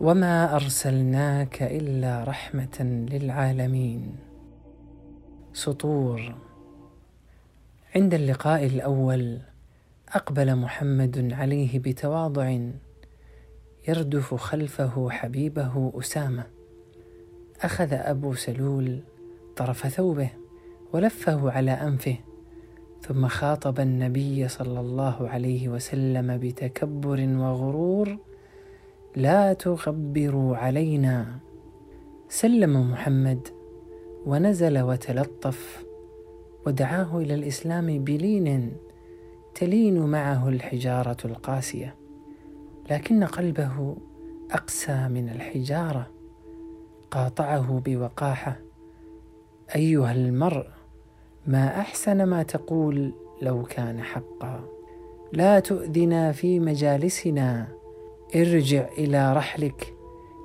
وما ارسلناك الا رحمه للعالمين. سطور. عند اللقاء الأول اقبل محمد عليه بتواضع. يردف خلفه حبيبه اسامه. اخذ ابو سلول طرف ثوبه ولفه على انفه. ثم خاطب النبي صلى الله عليه وسلم بتكبر وغرور. لا تغبروا علينا. سلم محمد ونزل وتلطف ودعاه إلى الإسلام بلين تلين معه الحجارة القاسية. لكن قلبه أقسى من الحجارة قاطعه بوقاحة. أيها المرء ما أحسن ما تقول لو كان حقا. لا تؤذنا في مجالسنا. ارجع إلى رحلك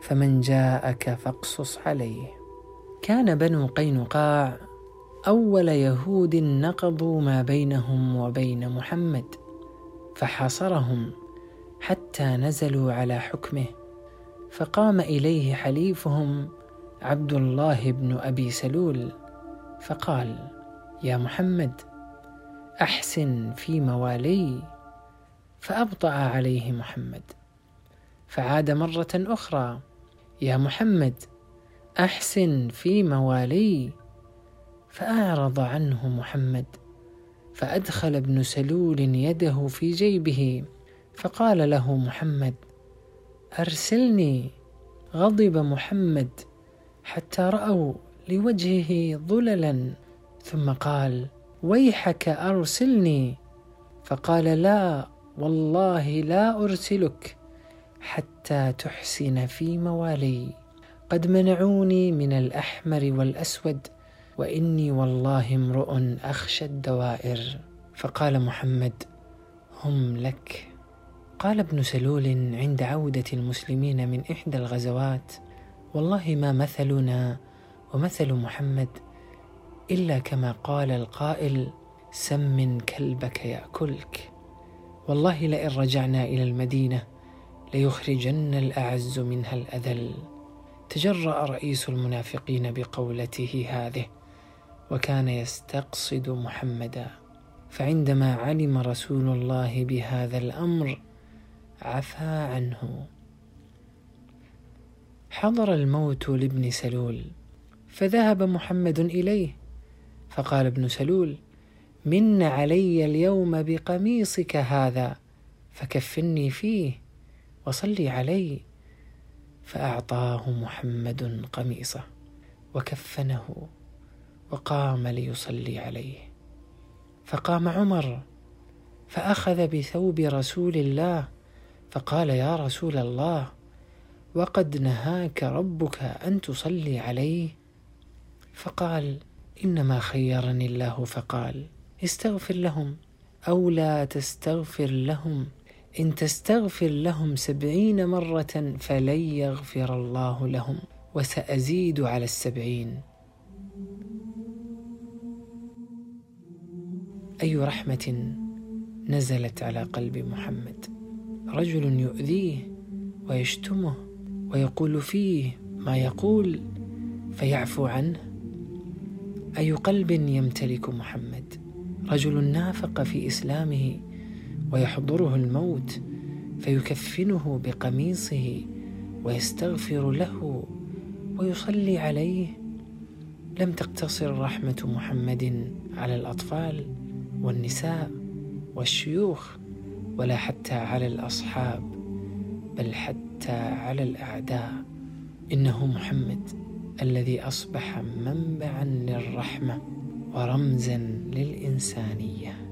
فمن جاءك فاقصص عليه. كان بنو قينقاع أول يهود نقضوا ما بينهم وبين محمد فحاصرهم حتى نزلوا على حكمه. فقام إليه حليفهم عبد الله بن أبي سلول فقال يا محمد أحسن في موالي. فأبطأ عليه محمد. فعاد مرة أخرى يا محمد أحسن في موالي. فأعرض عنه محمد فأدخل ابن سلول يده في جيبه فقال له محمد أرسلني. غضب محمد حتى رأوا لوجهه ظللا ثم قال ويحك أرسلني. فقال لا والله لا أرسلك. حتى تحسن في موالي. قد منعوني من الأحمر والأسود وإني والله امرؤ أخشى الدوائر. فقال محمد هم لك. قال ابن سلول عند عودة المسلمين من إحدى الغزوات والله ما مثلنا ومثل محمد إلا كما قال القائل سمن كلبك يأكلك. والله لئن رجعنا إلى المدينة ليخرجن الأعز منها الأذل. تجرأ رئيس المنافقين بقولته هذه وكان يستقصد محمدا. فعندما علم رسول الله بهذا الأمر عفى عنه. حضر الموت لابن سلول فذهب محمد إليه. فقال ابن سلول من علي اليوم بقميصك هذا فكفني فيه. وصلي علي فأعطاه محمد قميصه وكفنه وقام ليصلي عليه. فقام عمر فأخذ بثوب رسول الله فقال يا رسول الله وقد نهاك ربك أن تصلي عليه؟ فقال إنما خيرني الله. فقال استغفر لهم أو لا تستغفر لهم. إن تستغفر لهم سبعين مرة فلن يغفر الله لهم وسأزيد على السبعين. أي رحمة نزلت على قلب محمد؟ رجل يؤذيه ويشتمه ويقول فيه ما يقول فيعفو عنه. أي قلب يمتلك محمد؟ رجل نافق في إسلامه ويحضره الموت فيكفنه بقميصه ويستغفر له ويصلي عليه. لم تقتصر رحمة محمد على الأطفال والنساء والشيوخ ولا حتى على الأصحاب بل حتى على الأعداء. إنه محمد الذي أصبح منبعا للرحمة ورمزا للإنسانية.